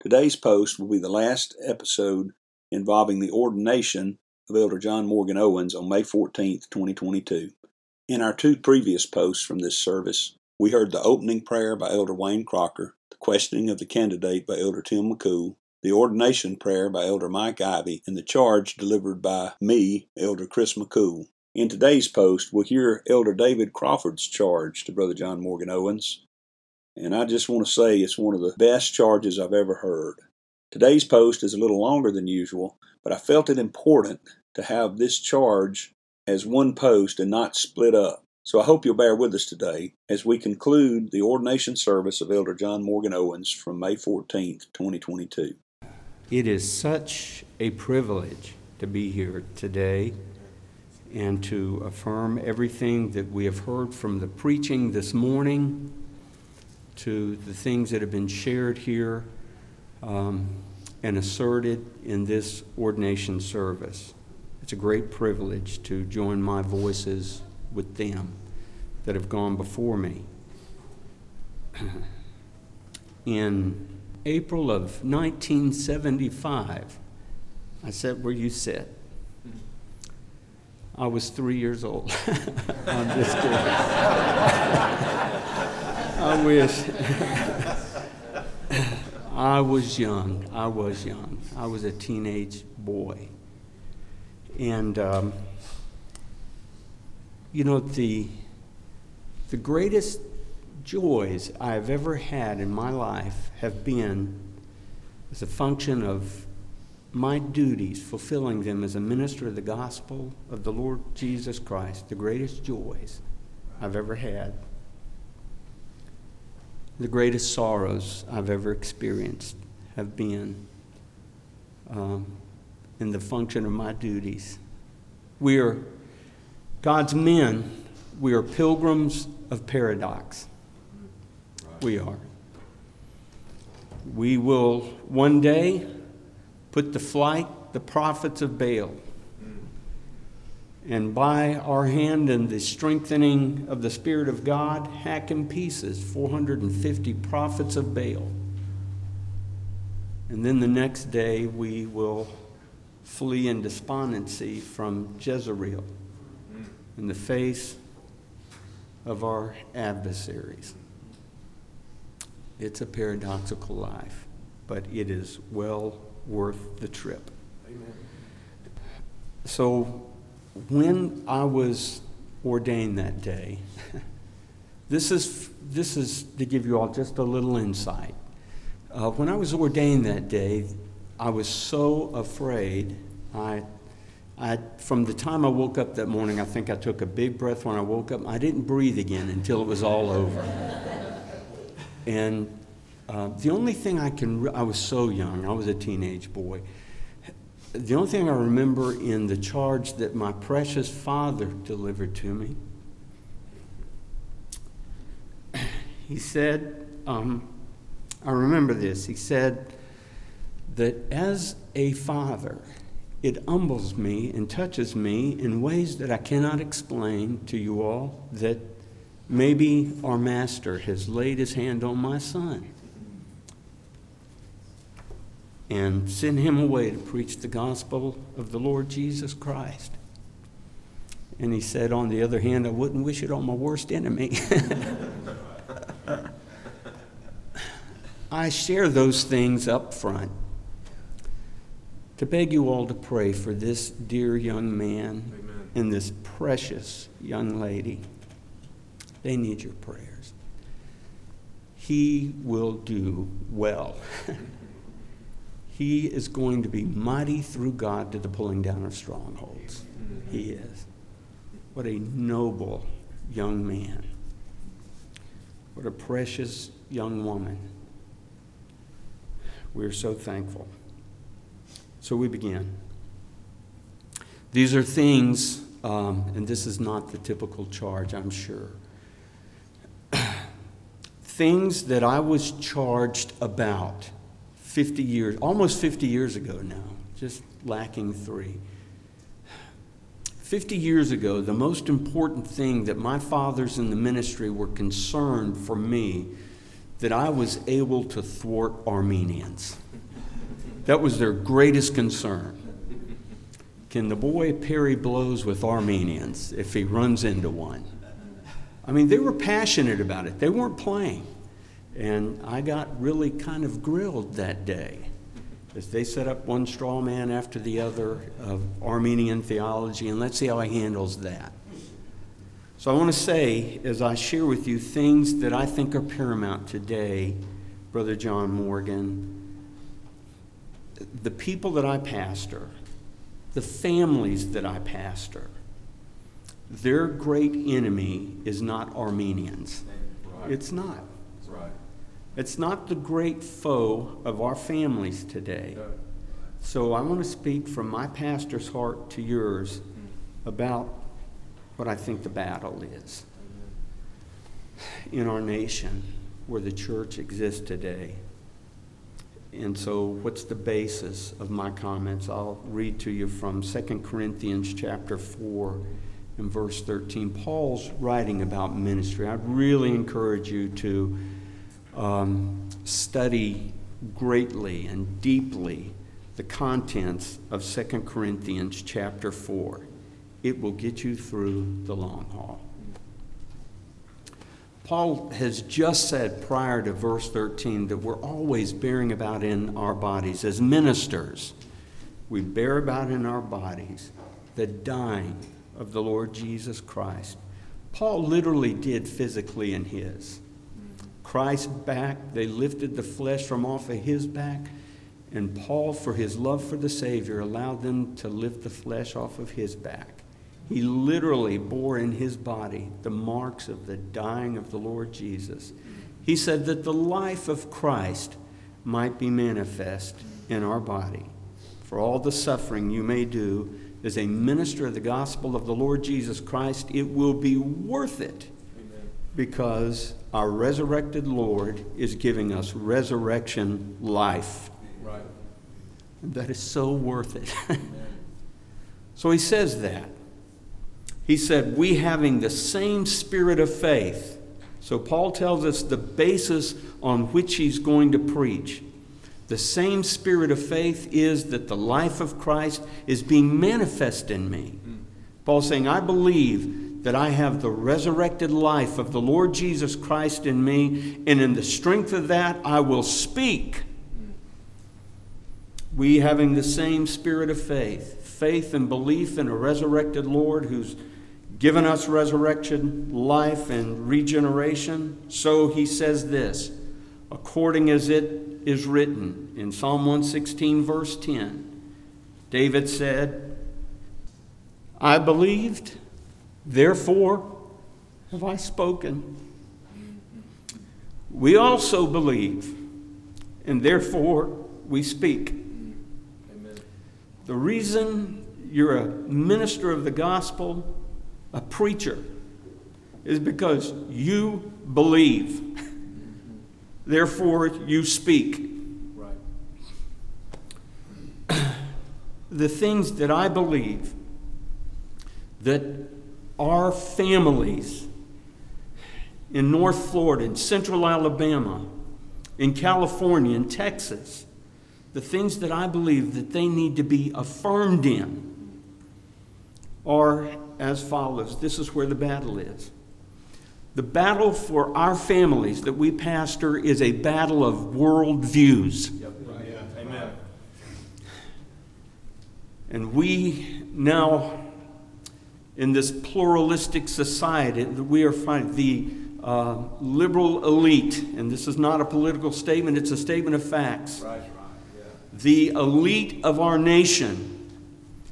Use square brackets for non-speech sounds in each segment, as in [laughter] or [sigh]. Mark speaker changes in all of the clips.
Speaker 1: Today's post will be the last episode involving the ordination of Elder John Morgan Owens on May 14, 2022. In our two previous posts from this service, we heard the opening prayer by Elder Wayne Crocker, the questioning of the candidate by Elder Tim McCool, the ordination prayer by Elder Mike Ivy, and the charge delivered by me, Elder Chris McCool. In today's post, we'll hear Elder David Crawford's charge to Brother John Morgan Owens, and I just want to say it's one of the best charges I've ever heard. Today's post is a little longer than usual, but I felt it important to have this charge as one post and not split up. So I hope you'll bear with us today as we conclude the ordination service of Elder John Morgan Owens from May 14th, 2022.
Speaker 2: It is such a privilege to be here today and to affirm everything that we have heard from the preaching this morning to the things that have been shared here um, and asserted in this ordination service. It's a great privilege to join my voices with them that have gone before me. [clears throat] In April of 1975, I sat where you sit. I was three years old. [laughs] I'm just kidding. [laughs] I wish. [laughs] I was young. I was young. I was a teenage boy. And, um, you know, the, the greatest joys I've ever had in my life have been as a function of my duties, fulfilling them as a minister of the gospel of the Lord Jesus Christ, the greatest joys I've ever had the greatest sorrows I've ever experienced have been um, in the function of my duties. We are God's men, we are pilgrims of paradox. We are. We will one day put to flight the prophets of Baal and by our hand and the strengthening of the Spirit of God, hack in pieces 450 prophets of Baal. And then the next day, we will flee in despondency from Jezreel in the face of our adversaries. It's a paradoxical life, but it is well worth the trip. Amen. So, when I was ordained that day, [laughs] this is, this is to give you all just a little insight. Uh, when I was ordained that day, I was so afraid. I, I, from the time I woke up that morning, I think I took a big breath when I woke up. I didn't breathe again until it was all over. [laughs] and uh, the only thing I can, re- I was so young, I was a teenage boy the only thing I remember in the charge that my precious father delivered to me, he said, um, I remember this. He said that as a father, it humbles me and touches me in ways that I cannot explain to you all, that maybe our master has laid his hand on my son and send him away to preach the gospel of the Lord Jesus Christ. And he said, on the other hand, I wouldn't wish it on my worst enemy. [laughs] I share those things up front to beg you all to pray for this dear young man Amen. and this precious young lady, they need your prayers. He will do well. [laughs] he is going to be mighty through God to the pulling down of strongholds. He is. What a noble young man. What a precious young woman. We're so thankful. So we begin. These are things, um, and this is not the typical charge, I'm sure. [clears throat] things that I was charged about 50 years, almost 50 years ago now, just lacking three. 50 years ago, the most important thing that my fathers in the ministry were concerned for me that I was able to thwart Arminians. That was their greatest concern. Can the boy parry blows with Arminians if he runs into one? I mean, they were passionate about it. They weren't playing. And I got really kind of grilled that day as they set up one straw man after the other of Arminian theology, and let's see how he handles that. So I want to say, as I share with you things that I think are paramount today, Brother John Morgan, the people that I pastor, the families that I pastor, their great enemy is not Arminians. It's not. It's not the great foe of our families today. So I want to speak from my pastor's heart to yours mm. about what I think the battle is in our nation where the church exists today. And so, what's the basis of my comments? I'll read to you from 2 Corinthians chapter 4 and verse 13. Paul's writing about ministry. I'd really encourage you to um, study greatly and deeply the contents of 2 Corinthians chapter 4. It will get you through the long haul. Paul has just said prior to verse 13 that we're always bearing about in our bodies as ministers. We bear about in our bodies the dying of the Lord Jesus Christ. Paul literally did physically in his. Christ's back, they lifted the flesh from off of his back, and Paul, for his love for the Savior, allowed them to lift the flesh off of his back. He literally bore in his body the marks of the dying of the Lord Jesus. He said that the life of Christ might be manifest in our body. For all the suffering you may do as a minister of the gospel of the Lord Jesus Christ, it will be worth it. Because our resurrected Lord is giving us resurrection life. Right. That is so worth it. [laughs] so he says that. He said, We having the same spirit of faith. So Paul tells us the basis on which he's going to preach. The same spirit of faith is that the life of Christ is being manifest in me. Hmm. Paul's saying, I believe that I have the resurrected life of the Lord Jesus Christ in me, and in the strength of that, I will speak. We having the same spirit of faith, faith and belief in a resurrected Lord who's given us resurrection, life, and regeneration. So he says this according as it is written in Psalm 116, verse 10. David said, I believed, therefore have I spoken. We also believe, and therefore we speak. Amen. The reason you're a minister of the gospel a preacher is because you believe. Therefore, you speak. Right. the things that I believe that our families in North Florida, in Central Alabama, in California, in Texas, the things that I believe that they need to be affirmed in are as follows this is where the battle is. The battle for our families that we pastor is a battle of worldviews. Yep. Right. Yeah. Amen. And we now, in this pluralistic society that we are finding. The uh, liberal elite, and this is not a political statement, it's a statement of facts. Right, right, yeah. The elite of our nation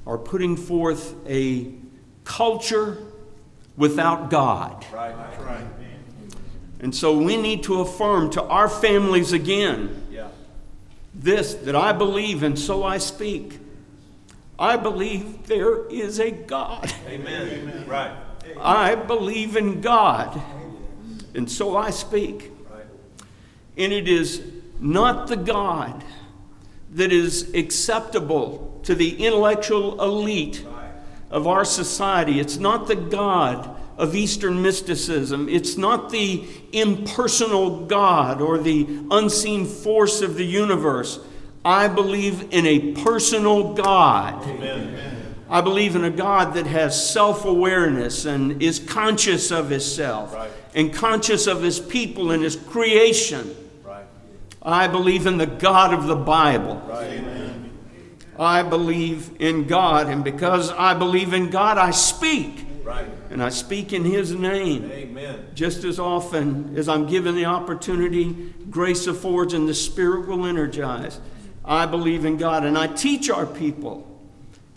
Speaker 2: are putting forth a culture without God. Right, right. And so we need to affirm to our families again yeah. this that I believe and so I speak. I believe there is a God. Amen. Amen. Right. I believe in God. And so I speak. Right. And it is not the God that is acceptable to the intellectual elite of our society. It's not the God of Eastern mysticism. It's not the impersonal God or the unseen force of the universe. I believe in a personal God. Amen. I believe in a God that has self awareness and is conscious of Himself right. and conscious of His people and His creation. Right. I believe in the God of the Bible. Right. I believe in God, and because I believe in God, I speak. And I speak in His name. Amen. Just as often as I'm given the opportunity, grace affords and the Spirit will energize. I believe in God, and I teach our people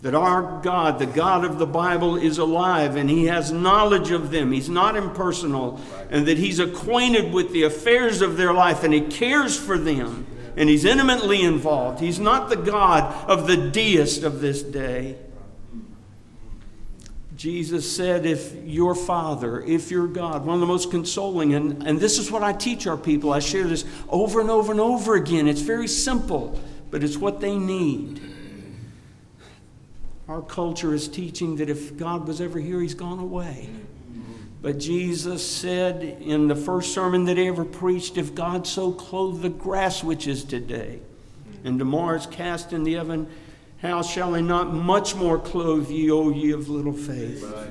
Speaker 2: that our God, the God of the Bible, is alive and He has knowledge of them. He's not impersonal, and that He's acquainted with the affairs of their life and He cares for them and He's intimately involved. He's not the God of the deist of this day. Jesus said, if your Father, if your God, one of the most consoling, and, and this is what I teach our people, I share this over and over and over again. It's very simple, but it's what they need. Our culture is teaching that if God was ever here, he's gone away. But Jesus said in the first sermon that he ever preached, if God so clothed the grass which is today, and tomorrow is cast in the oven, how shall he not much more clothe ye, O ye of little faith? Right.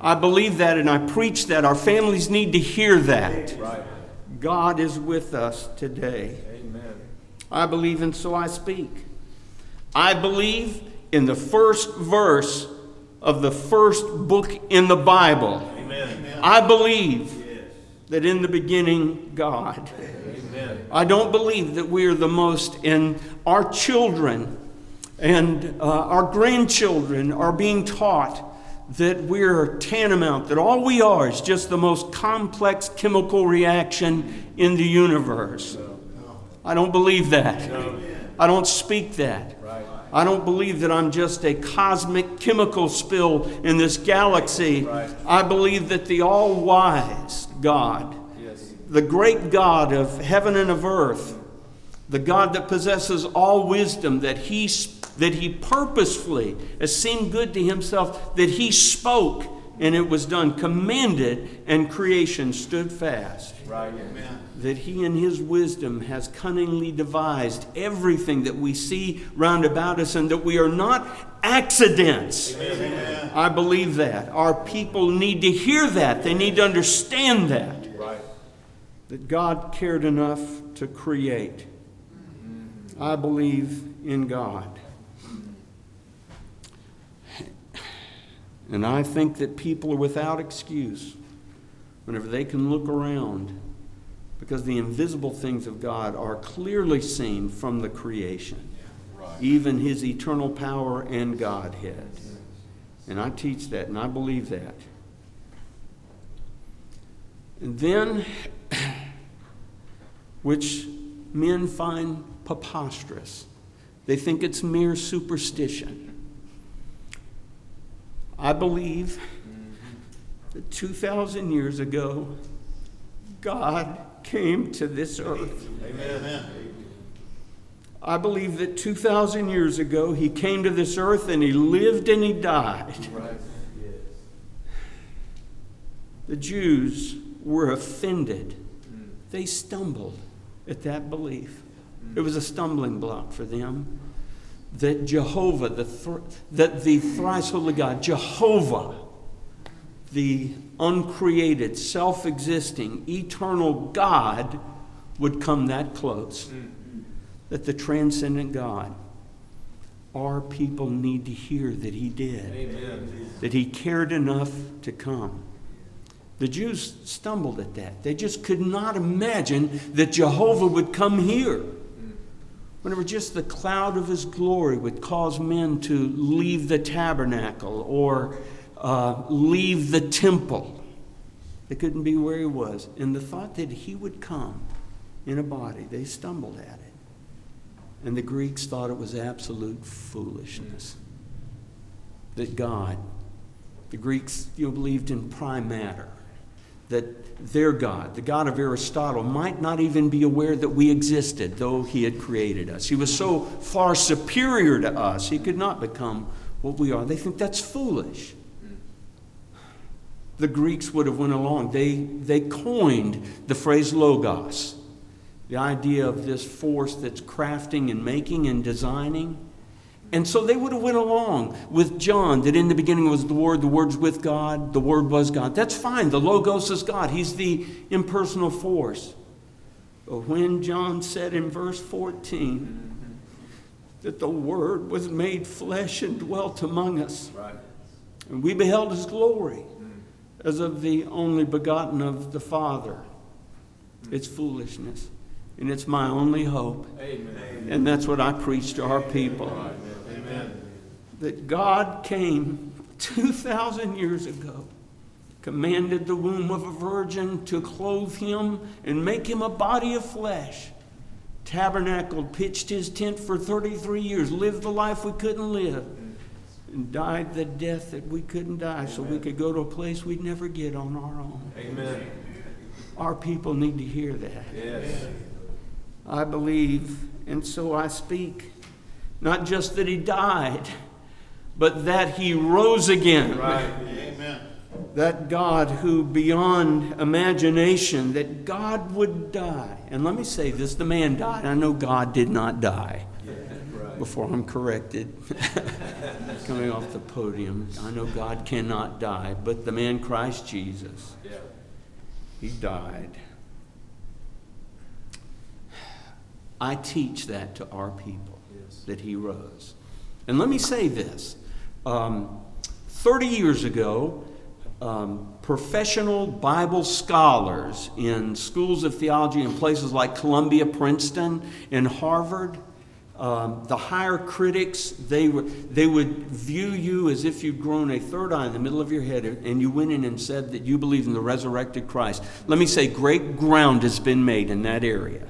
Speaker 2: I believe that and I preach that. Our families need to hear that. Right. God is with us today. Amen. I believe and so I speak. I believe in the first verse of the first book in the Bible. Amen. I believe that in the beginning, God. Amen. I don't believe that we are the most, and our children and uh, our grandchildren are being taught that we're tantamount, that all we are is just the most complex chemical reaction in the universe. I don't believe that. I don't speak that. I don't believe that I'm just a cosmic chemical spill in this galaxy. Right. I believe that the all wise God, yes. the great God of heaven and of earth, the God that possesses all wisdom, that he, that he purposefully, has seemed good to himself, that he spoke and it was done, commanded, and creation stood fast. Right. Amen that he in his wisdom has cunningly devised everything that we see round about us and that we are not accidents. Amen. I believe that. Our people need to hear that. They need to understand that. Right. That God cared enough to create. Mm-hmm. I believe in God. And I think that people are without excuse whenever they can look around because the invisible things of God are clearly seen from the creation, right. even his eternal power and Godhead. And I teach that and I believe that. And then, [clears throat] which men find preposterous, they think it's mere superstition. I believe that 2,000 years ago, God came to this earth. Amen. I believe that 2,000 years ago, he came to this earth and he lived and he died. The Jews were offended. They stumbled at that belief. It was a stumbling block for them that Jehovah, the th- that the thrice holy God, Jehovah, the uncreated, self existing, eternal God would come that close. Mm-hmm. That the transcendent God our people need to hear that he did, Amen. that he cared enough to come. The Jews stumbled at that. They just could not imagine that Jehovah would come here. Whenever just the cloud of his glory would cause men to leave the tabernacle or uh, leave the temple, they couldn't be where he was. And the thought that he would come in a body, they stumbled at it. And the Greeks thought it was absolute foolishness. That God, the Greeks you know, believed in prime matter, that their God, the God of Aristotle, might not even be aware that we existed, though he had created us. He was so far superior to us, he could not become what we are. They think that's foolish. The Greeks would have went along. They, they coined the phrase logos the idea of this force that's crafting and making and designing. And so they would have went along with John that in the beginning was the Word, the Word's with God, the Word was God. That's fine. The Logos is God. He's the impersonal force. But when John said in verse 14 that the Word was made flesh and dwelt among us, right. and we beheld His glory as of the only begotten of the Father, it's foolishness. And it's my only hope. Amen. And that's what I preach to our people. Amen. That God came 2,000 years ago, commanded the womb of a virgin to clothe him and make him a body of flesh, tabernacled, pitched his tent for 33 years, lived the life we couldn't live, and died the death that we couldn't die Amen. so we could go to a place we'd never get on our own. Amen. Our people need to hear that. Yes. I believe, and so I speak. Not just that he died, but that he rose again. Right. Amen. That God who beyond imagination, that God would die. And let me say this the man died. I know God did not die. Before I'm corrected, [laughs] coming off the podium, I know God cannot die, but the man Christ Jesus, he died. I teach that to our people, yes. That he rose. And let me say this um, 30 years ago, um, professional Bible scholars in schools of theology in places like Columbia, Princeton, and Harvard, um, the higher critics, they, were, they would view you as if you'd grown a third eye in the middle of your head and you went in and said that you believe in the resurrected Christ. Let me say, great ground has been made in that area.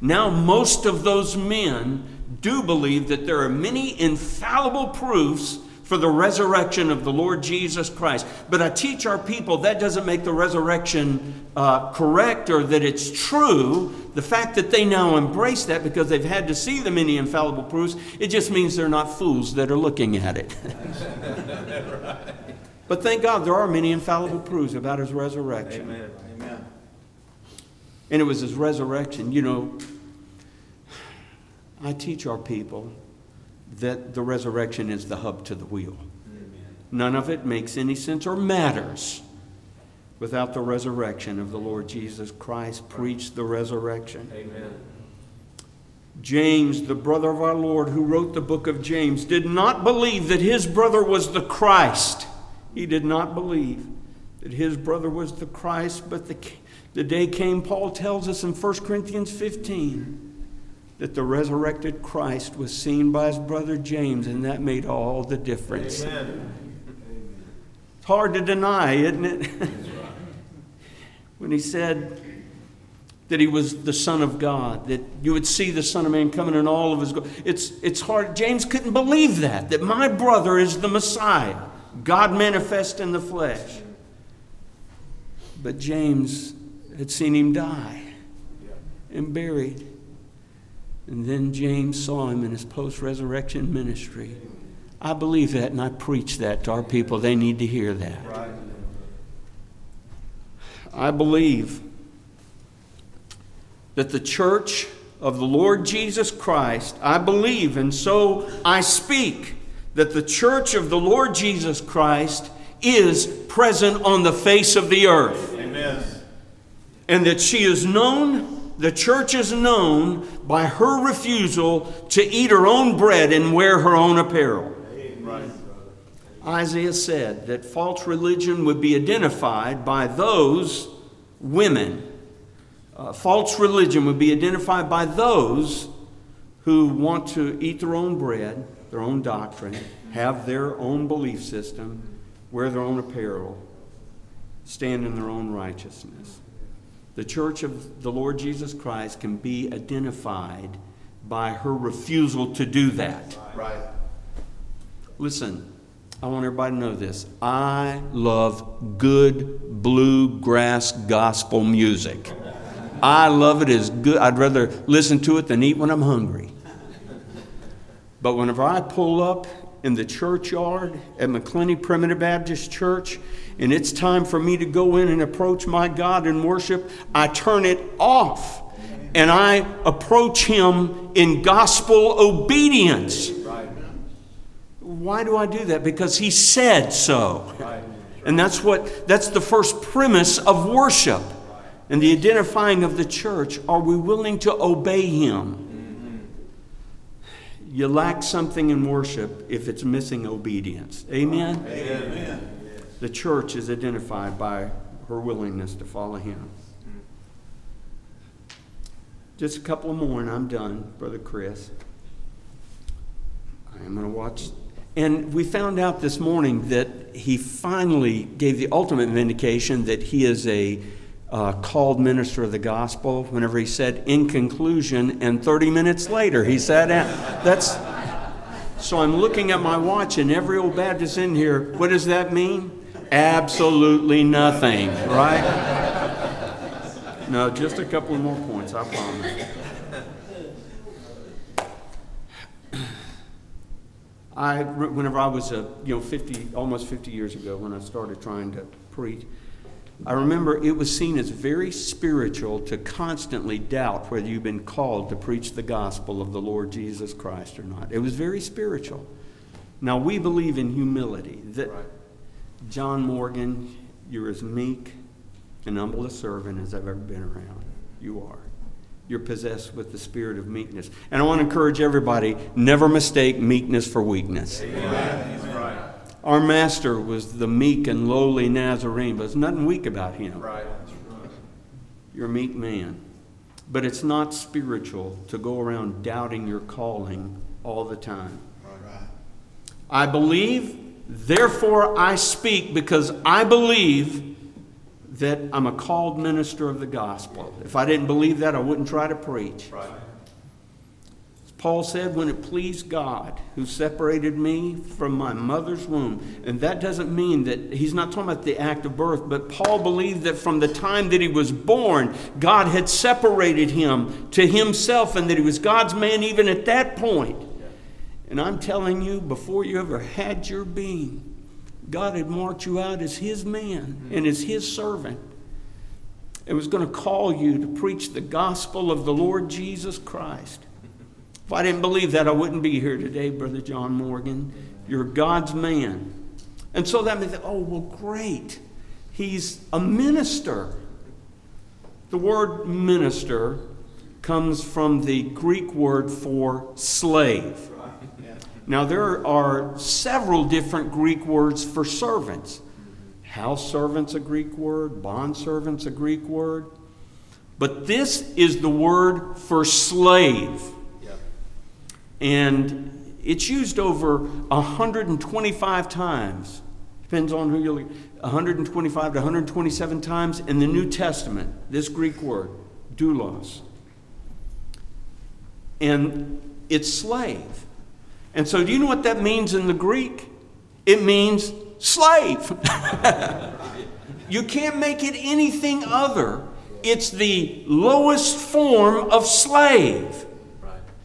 Speaker 2: Now, most of those men do believe that there are many infallible proofs for the resurrection of the Lord Jesus Christ. But I teach our people that doesn't make the resurrection uh, correct or that it's true. The fact that they now embrace that because they've had to see the many infallible proofs, it just means they're not fools that are looking at it. right. [laughs] But thank God there are many infallible proofs about his resurrection. Amen. Amen. And it was his resurrection. You know, I teach our people that the resurrection is the hub to the wheel. Amen. None of it makes any sense or matters without the resurrection of the Lord Jesus Christ. Preach the resurrection. Amen. James, the brother of our Lord, who wrote the book of James, did not believe that his brother was the Christ. He did not believe that his brother was the Christ, but the, the day came, Paul tells us in 1 Corinthians 15 that the resurrected Christ was seen by his brother James, and that made all the difference. Amen. It's hard to deny, isn't it? [laughs] when he said that he was the Son of God, that you would see the Son of Man coming in all of his glory. It's, it's hard. James couldn't believe that, that my brother is the Messiah, God manifest in the flesh. But James had seen him die and buried. And then James saw him in his post resurrection ministry. I believe that and I preach that to our people. They need to hear that. I believe that the church of the Lord Jesus Christ, I believe, and so I speak, that the church of the Lord Jesus Christ is present on the face of the earth. Amen. And that she is known the church is known by her refusal to eat her own bread and wear her own apparel. Right. Isaiah said that false religion would be identified by those women. Uh, false religion would be identified by those who want to eat their own bread, their own doctrine, have their own belief system, wear their own apparel, stand in their own righteousness. The church of the Lord Jesus Christ can be identified by her refusal to do that. Right. Listen, I want everybody to know this. I love good bluegrass gospel music. I love it as good. I'd rather listen to it than eat when I'm hungry. But whenever I pull up in the churchyard at MacClenny Primitive Baptist Church, and it's time for me to go in and approach my God in worship, I turn it off and I approach Him in gospel obedience. Why do I do that? Because He said so. And that's what that's the first premise of worship. And the identifying of the church, are we willing to obey him? You lack something in worship if it's missing obedience. Amen? Amen. The church is identified by her willingness to follow him. Just a couple more and I'm done, Brother Chris. I am going to watch. And we found out this morning that he finally gave the ultimate vindication that he is a uh, called minister of the gospel whenever he said, in conclusion, and 30 minutes later he said, that's. So I'm looking at my watch, and every old Baptist in here, what does that mean? Absolutely nothing, right? No, just a couple more points, I promise. I, whenever I was, a, you know, 50, almost 50 years ago, when I started trying to preach, I remember it was seen as very spiritual to constantly doubt whether you've been called to preach the gospel of the Lord Jesus Christ or not. It was very spiritual. Now, we believe in humility. That right. John Morgan, you're as meek and humble a servant as I've ever been around. You are. You're possessed with the spirit of meekness. And I want to encourage everybody never mistake meekness for weakness. Amen. Our master was the meek and lowly Nazarene, but there's nothing weak about him. Right. You're a meek man. But it's not spiritual to go around doubting your calling all the time. Right. I believe, therefore I speak because I believe that I'm a called minister of the gospel. If I didn't believe that, I wouldn't try to preach. Right. Paul said, when it pleased God who separated me from my mother's womb. And that doesn't mean that he's not talking about the act of birth, but Paul believed that from the time that he was born, God had separated him to himself and that he was God's man even at that point. And I'm telling you, before you ever had your being, God had marked you out as his man and as his servant. It was going to call you to preach the gospel of the Lord Jesus Christ. If I didn't believe that, I wouldn't be here today, Brother John Morgan. You're God's man. And so that means, oh, well, great. He's a minister. The word minister comes from the Greek word for slave. Now, there are several different Greek words for servants. House servant's a Greek word, bond servant's a Greek word. But this is the word for slave. And it's used over 125 times. Depends on who you're 125 to 127 times in the New Testament, this Greek word, doulos. And it's slave. And so, do you know what that means in the Greek? It means slave. [laughs] you can't make it anything other. It's the lowest form of slave.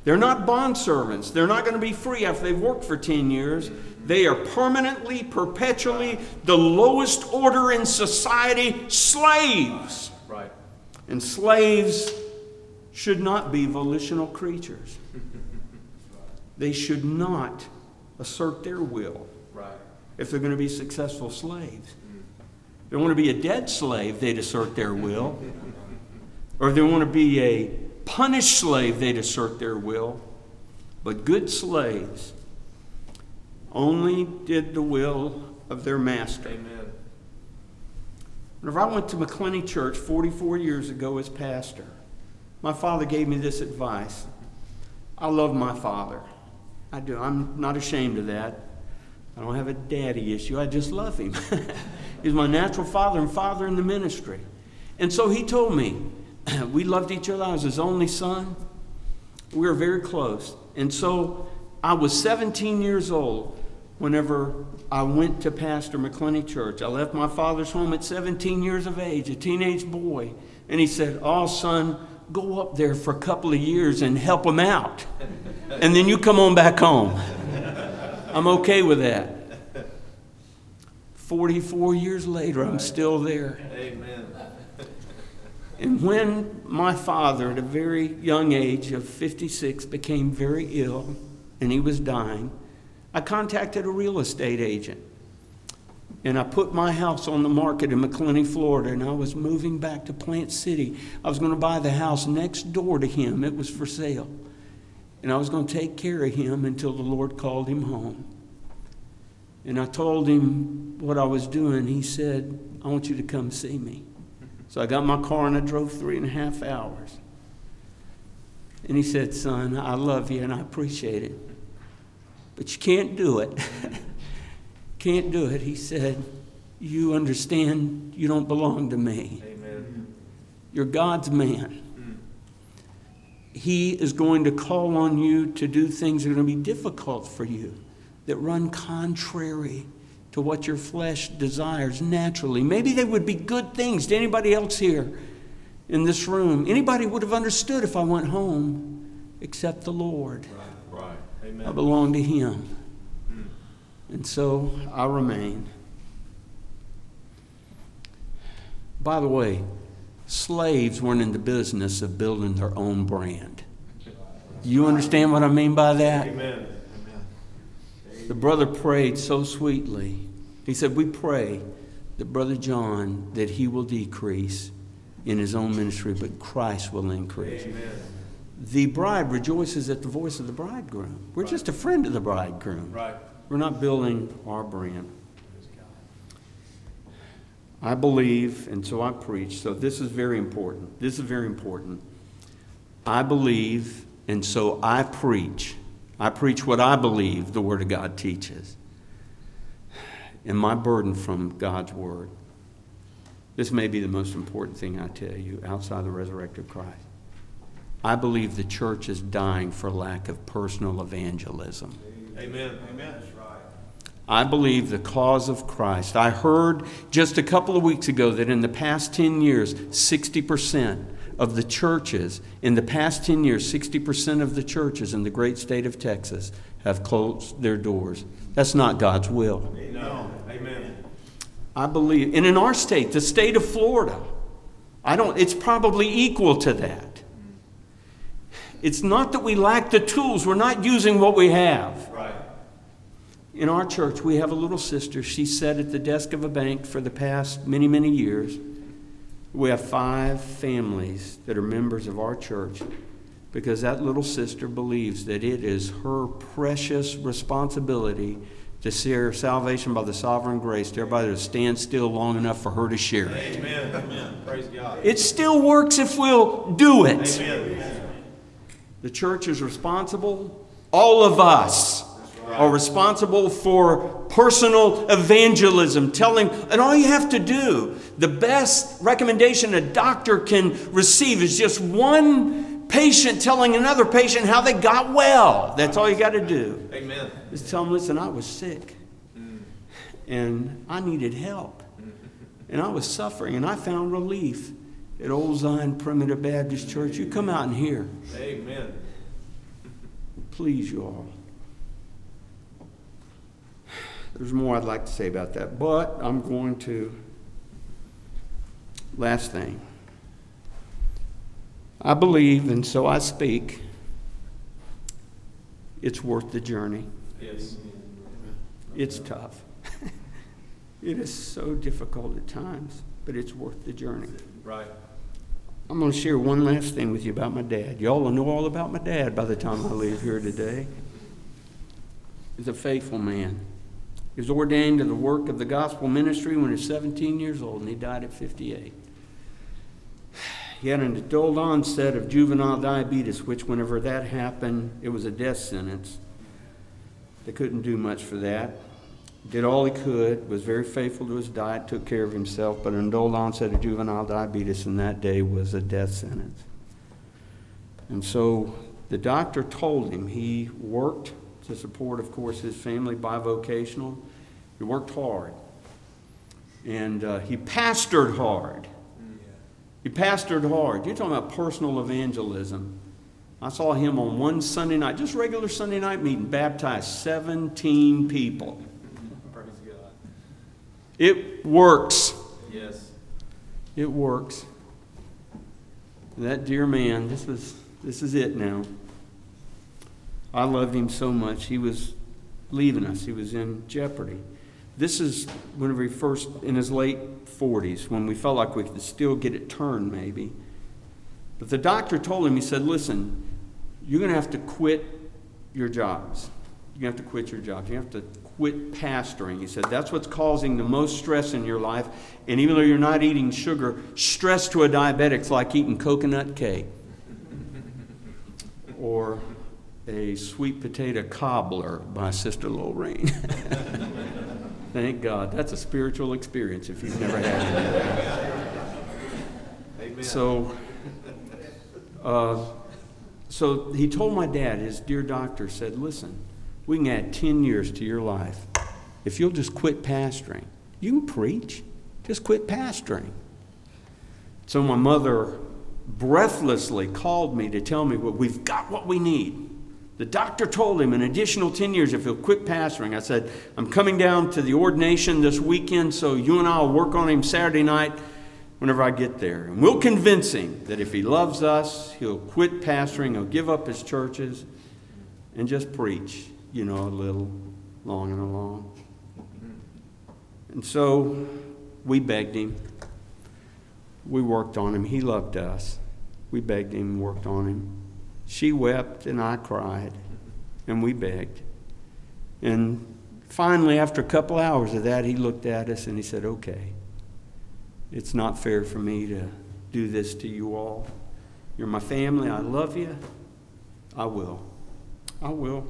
Speaker 2: They're not bond servants. They're not going to be free after they've worked for 10 years. They are permanently, perpetually the lowest order in society slaves. Right. And slaves should not be volitional creatures. They should not assert their will right. if they're going to be successful slaves. If they want to be a dead slave, they'd assert their will. or if they want to be a punished slave, they'd assert their will. But good slaves only did the will of their master.
Speaker 3: Amen.
Speaker 2: Whenever I went to MacClenny Church 44 years ago as pastor, my father gave me this advice. I love my father. I do. I'm not ashamed of that. I don't have a daddy issue. I just love him. [laughs] He's my natural father and father in the ministry. And so he told me, [clears throat] we loved each other. I was his only son. We were very close. And so I was 17 years old whenever I went to Pastor MacClenny Church. I left my father's home at 17 years of age, a teenage boy. And he said, Oh, son, go up there for a couple of years and help them out. And then you come on back home. I'm okay with that. 44 years later, I'm still there.
Speaker 3: Amen.
Speaker 2: And when my father, at a very young age of 56, became very ill and he was dying, I contacted a real estate agent. And I put my house on the market in MacClenny, Florida, and I was moving back to Plant City. I was going to buy the house next door to him, it was for sale. And I was going to take care of him until the Lord called him home. And I told him what I was doing. He said, I want you to come see me. So I got my car and I drove three and a half hours. And he said, Son, I love you and I appreciate it. But you can't do it. [laughs] can't do it. He said, You understand you don't belong to me.
Speaker 3: Amen.
Speaker 2: You're God's man. He is going to call on you to do things that are going to be difficult for you, that run contrary to what your flesh desires naturally. Maybe they would be good things to anybody else here in this room. Anybody would have understood if I went home except the Lord.
Speaker 3: Right. Right. Amen.
Speaker 2: I belong to Him. And so I remain. By the way, slaves weren't in the business of building their own brand. You understand what I mean by that?
Speaker 3: Amen.
Speaker 2: The brother prayed so sweetly. He said, We pray that Brother John, that he will decrease in his own ministry, but Christ will increase.
Speaker 3: Amen.
Speaker 2: The bride rejoices at the voice of the bridegroom. We're just a friend of the bridegroom.
Speaker 3: Right.
Speaker 2: We're not building our brand. I believe, and so I preach, so this is very important. This is very important. I believe, and so I preach. I preach what I believe the Word of God teaches. And my burden from God's Word. This may be the most important thing I tell you outside the resurrected Christ. I believe the church is dying for lack of personal evangelism.
Speaker 3: Amen. Amen.
Speaker 2: I believe the cause of Christ. I heard just a couple of weeks ago that in the past 10 years, 60% of the churches, in the past 10 years, 60% of the churches in the great state of Texas have closed their doors. That's not God's will.
Speaker 3: No. Amen.
Speaker 2: I believe, and in our state, the state of Florida, I don't, it's probably equal to that. It's not that we lack the tools, we're not using what we have.
Speaker 3: Right.
Speaker 2: In our church, we have a little sister. She sat at the desk of a bank for the past many, many years. We have five families that are members of our church because that little sister believes that it is her precious responsibility to share salvation by the sovereign grace to everybody to stand still long enough for her to share it.
Speaker 3: Amen. Amen. Praise God.
Speaker 2: It still works if we'll do it.
Speaker 3: Amen.
Speaker 2: The church is responsible. All of us are responsible for personal evangelism, telling, and all you have to do, the best recommendation a doctor can receive is just one patient telling another patient how they got well. That's all you got to do.
Speaker 3: Amen.
Speaker 2: Just tell them, listen, I was sick mm. and I needed help. Mm-hmm. And I was suffering and I found relief at Old Zion Primitive Baptist Church. You come out and hear.
Speaker 3: Amen.
Speaker 2: Please, you all. There's more I'd like to say about that, but I'm going to. Last thing. I believe, and so I speak, it's worth the journey.
Speaker 3: Yes.
Speaker 2: It's tough. [laughs] it is so difficult at times, but it's worth the journey.
Speaker 3: Right.
Speaker 2: I'm going to share one last thing with you about my dad. Y'all will know all about my dad by the time I leave here today. He's a faithful man. He was ordained to the work of the gospel ministry when he was 17 years old, and he died at 58. [sighs] He had an adult onset of juvenile diabetes, which, whenever that happened, it was a death sentence. They couldn't do much for that. Did all he could, was very faithful to his diet, took care of himself, but an adult onset of juvenile diabetes in that day was a death sentence. And so the doctor told him he worked to support, of course, his family bivocational. He worked hard. And uh, he pastored hard. He pastored hard. You're talking about personal evangelism. I saw him on one Sunday night, just regular Sunday night meeting, baptize 17 people.
Speaker 3: Praise God.
Speaker 2: It works.
Speaker 3: Yes.
Speaker 2: It works. That dear man, this was this is it now. I loved him so much. He was leaving us. He was in jeopardy. This is whenever he first in his late 40s when we felt like we could still get it turned maybe. But the doctor told him he said, "Listen, you're going to have to quit your jobs. You're going to have to quit your jobs. You have to quit pastoring." He said, "That's what's causing the most stress in your life. And even though you're not eating sugar, stress to a diabetic's like eating coconut cake." [laughs] or a sweet potato cobbler by Sister Lorraine. [laughs] Thank God. That's a spiritual experience if you've never had it. So, uh, so he told my dad, his dear doctor said, Listen, we can add 10 years to your life if you'll just quit pastoring. You can preach, just quit pastoring. So my mother breathlessly called me to tell me what we've got what we need. The doctor told him an additional 10 years if he'll quit pastoring. I said, I'm coming down to the ordination this weekend, so you and I will work on him Saturday night whenever I get there. And we'll convince him that if he loves us, he'll quit pastoring, he'll give up his churches, and just preach, you know, a little long and along. And so we begged him. We worked on him. He loved us. We begged him worked on him. She wept and I cried, and we begged. And finally, after a couple hours of that, he looked at us and he said, Okay, it's not fair for me to do this to you all. You're my family. I love you. I will. I will.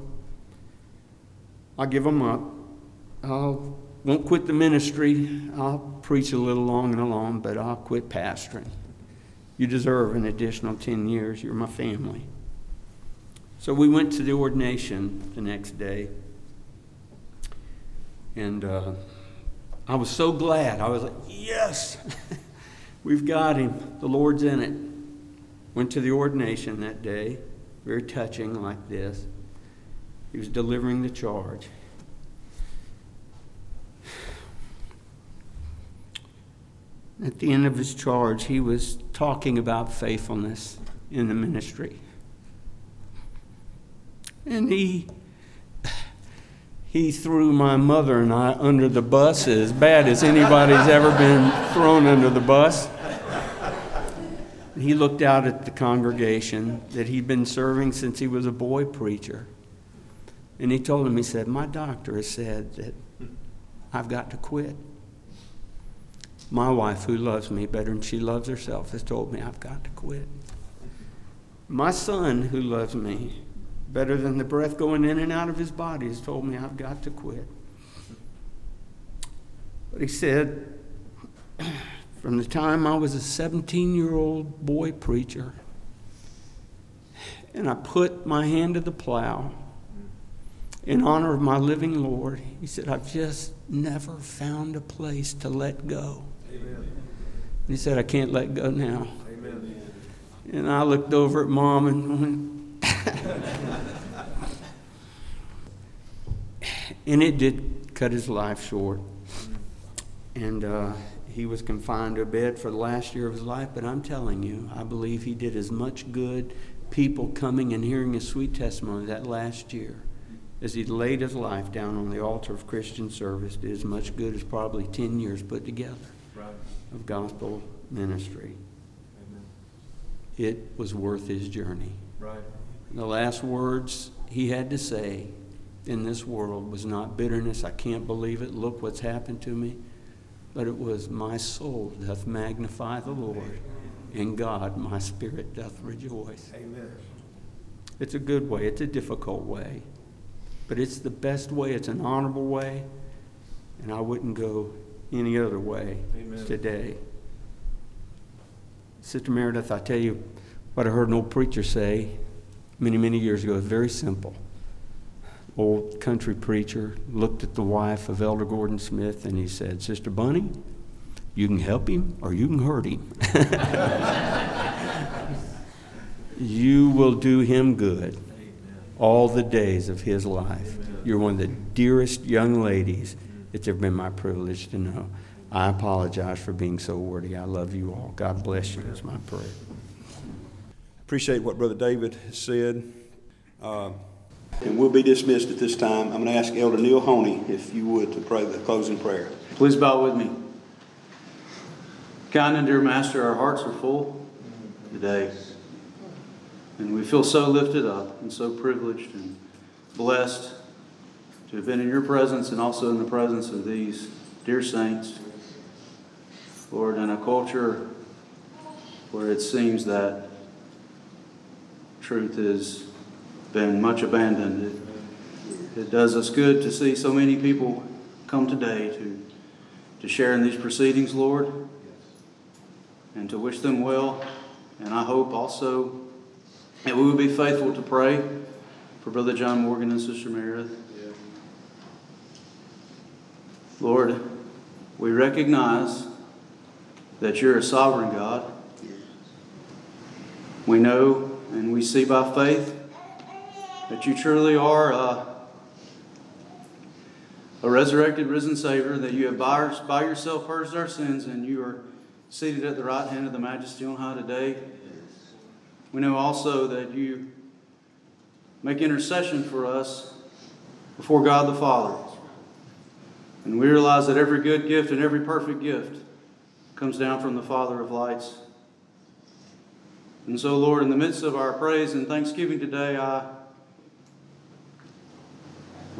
Speaker 2: I'll give them up. I'll won't quit the ministry. I'll preach a little long and along, but I'll quit pastoring. You deserve an additional 10 years. You're my family. So we went to the ordination the next day. And uh, I was so glad. I was like, yes, [laughs] we've got him. The Lord's in it. Went to the ordination that day, very touching, like this. He was delivering the charge. At the end of his charge, he was talking about faithfulness in the ministry. And he he threw my mother and I under the bus as bad as anybody's ever been thrown under the bus. He looked out at the congregation that he'd been serving since he was a boy preacher. And he told him, he said, My doctor has said that I've got to quit. My wife, who loves me better than she loves herself, has told me I've got to quit. My son, who loves me better than the breath going in and out of his body, has told me I've got to quit. But he said, [clears throat] from the time I was a 17 year old boy preacher, and I put my hand to the plow in honor of my living Lord, he said, I've just never found a place to let go.
Speaker 3: Amen.
Speaker 2: And he said, I can't let go now.
Speaker 3: Amen.
Speaker 2: And I looked over at mom and went, [laughs] and it did cut his life short. And uh, he was confined to a bed for the last year of his life. But I'm telling you, I believe he did as much good, people coming and hearing his sweet testimony that last year, as he laid his life down on the altar of Christian service, did as much good as probably 10 years put together
Speaker 3: Right.
Speaker 2: of gospel ministry.
Speaker 3: Amen.
Speaker 2: it was worth his journey.
Speaker 3: Right.
Speaker 2: The last words he had to say in this world was not bitterness, I can't believe it, look what's happened to me, but it was, My soul doth magnify the Lord, and God, my spirit, doth rejoice.
Speaker 3: Amen.
Speaker 2: It's a good way, it's a difficult way, but it's the best way, it's an honorable way, and I wouldn't go any other way
Speaker 3: Amen.
Speaker 2: today. Sister Meredith, I tell you what I heard an old preacher say many, many years ago. It's very simple. Old country preacher looked at the wife of Elder Gordon Smith and he said, Sister Bunny, you can help him or you can hurt him. [laughs] you will do him good all the days of his life. You're one of the dearest young ladies it's ever been my privilege to know. I apologize for being so wordy. I love you all. God bless you, is my prayer.
Speaker 1: Appreciate what Brother David said. Uh, and we'll be dismissed at this time. I'm going to ask Elder Neil Honea, if you would, to pray the closing prayer.
Speaker 4: Please bow with me. Kind and dear Master, our hearts are full today. And we feel so lifted up and so privileged and blessed to have been in your presence and also in the presence of these dear saints. Lord, in a culture where it seems that truth has been much abandoned, it, it does us good to see so many people come today to, to share in these proceedings, Lord, and to wish them well. And I hope also that we will be faithful to pray for Brother John Morgan and Sister Meredith. Lord, we recognize that you're a sovereign God. We know and we see by faith that you truly are a, a resurrected, risen Savior, that you have by, by yourself purged our sins, and you are seated at the right hand of the Majesty on high today. We know also that you make intercession for us before God the Father. And we realize that every good gift and every perfect gift comes down from the Father of lights. And so, Lord, in the midst of our praise and thanksgiving today, I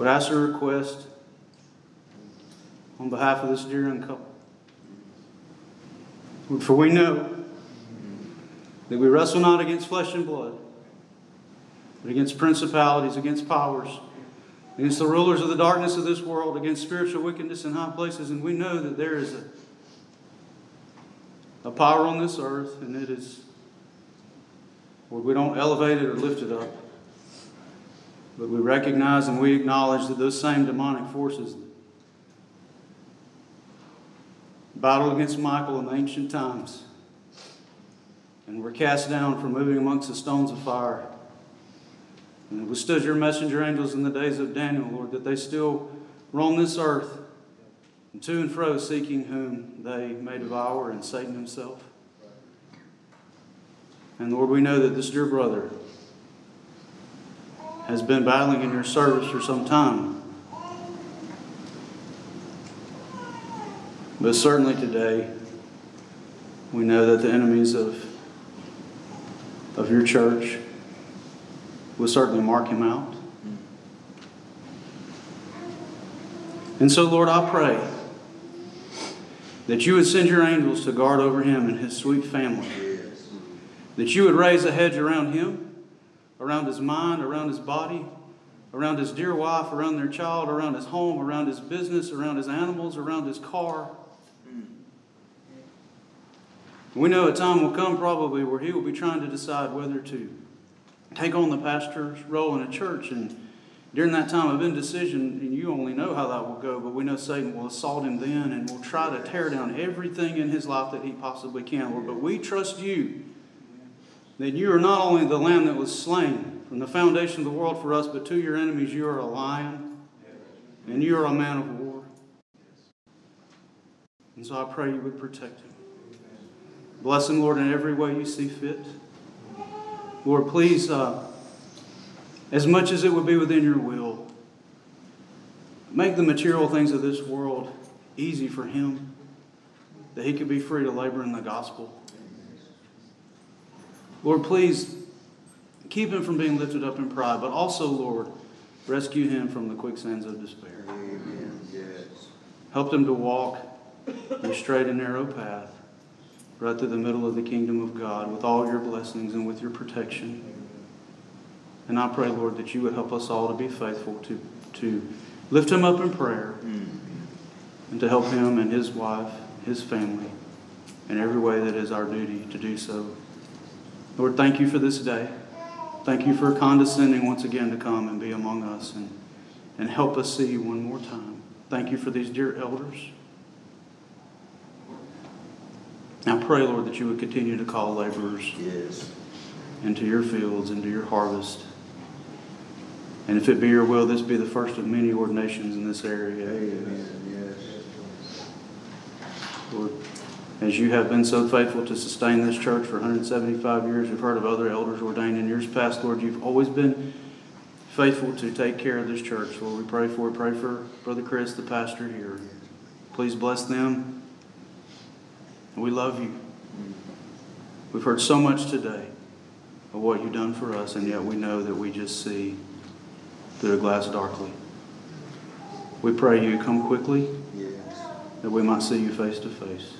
Speaker 4: would ask a request on behalf of this dear young couple. For we know that we wrestle not against flesh and blood, but against principalities, against powers against the rulers of the darkness of this world, against spiritual wickedness in high places. And we know that there is a, a power on this earth, and it is, Lord, we don't elevate it or lift it up, but we recognize and we acknowledge that those same demonic forces battled against Michael in ancient times and were cast down for moving amongst the stones of fire. And it withstood your messenger angels in the days of Daniel, Lord, that they still roam this earth and to and fro seeking whom they may devour and Satan himself. And Lord, we know that this dear brother has been battling in your service for some time. But certainly today, we know that the enemies of, of your church will certainly mark him out. And so, Lord, I pray that you would send your angels to guard over him and his sweet family. That you would raise a hedge around him, around his mind, around his body, around his dear wife, around their child, around his home, around his business, around his animals, around his car. We know a time will come probably where he will be trying to decide whether to take on the pastor's role in a church. And during that time of indecision, and you only know how that will go, but we know Satan will assault him then and will try to tear down everything in his life that he possibly can, Lord. But we trust you that you are not only the lamb that was slain from the foundation of the world for us, but to your enemies, you are a lion and you are a man of war. And so I pray you would protect him. Bless him, Lord, in every way you see fit. Lord, please, uh, as much as it would be within your will, make the material things of this world easy for him, that he could be free to labor in the gospel. Lord, please keep him from being lifted up in pride, but also, Lord, rescue him from the quicksands of despair. Amen. Yes. Help him to walk the straight and narrow path right through the middle of the kingdom of God with all your blessings and with your protection. And I pray, Lord, that you would help us all to be faithful to, to lift him up in prayer and to help him and his wife, his family, in every way that is our duty to do so. Lord, thank you for this day. Thank you for condescending once again to come and be among us and, and help us see you one more time. Thank you for these dear elders. I pray, Lord, that you would continue to call laborers yes. into your fields, into your harvest. And if it be your will, this be the first of many ordinations in this area. Amen. Yes. Lord, as you have been so faithful to sustain this church for 175 years, we've heard of other elders ordained in years past, Lord, you've always been faithful to take care of this church. Lord, we pray for pray for Brother Chris, the pastor here. Please bless them. We love you. We've heard so much today of what you've done for us, and yet we know that we just see through a glass darkly. We pray you come quickly, that we might see you face to face.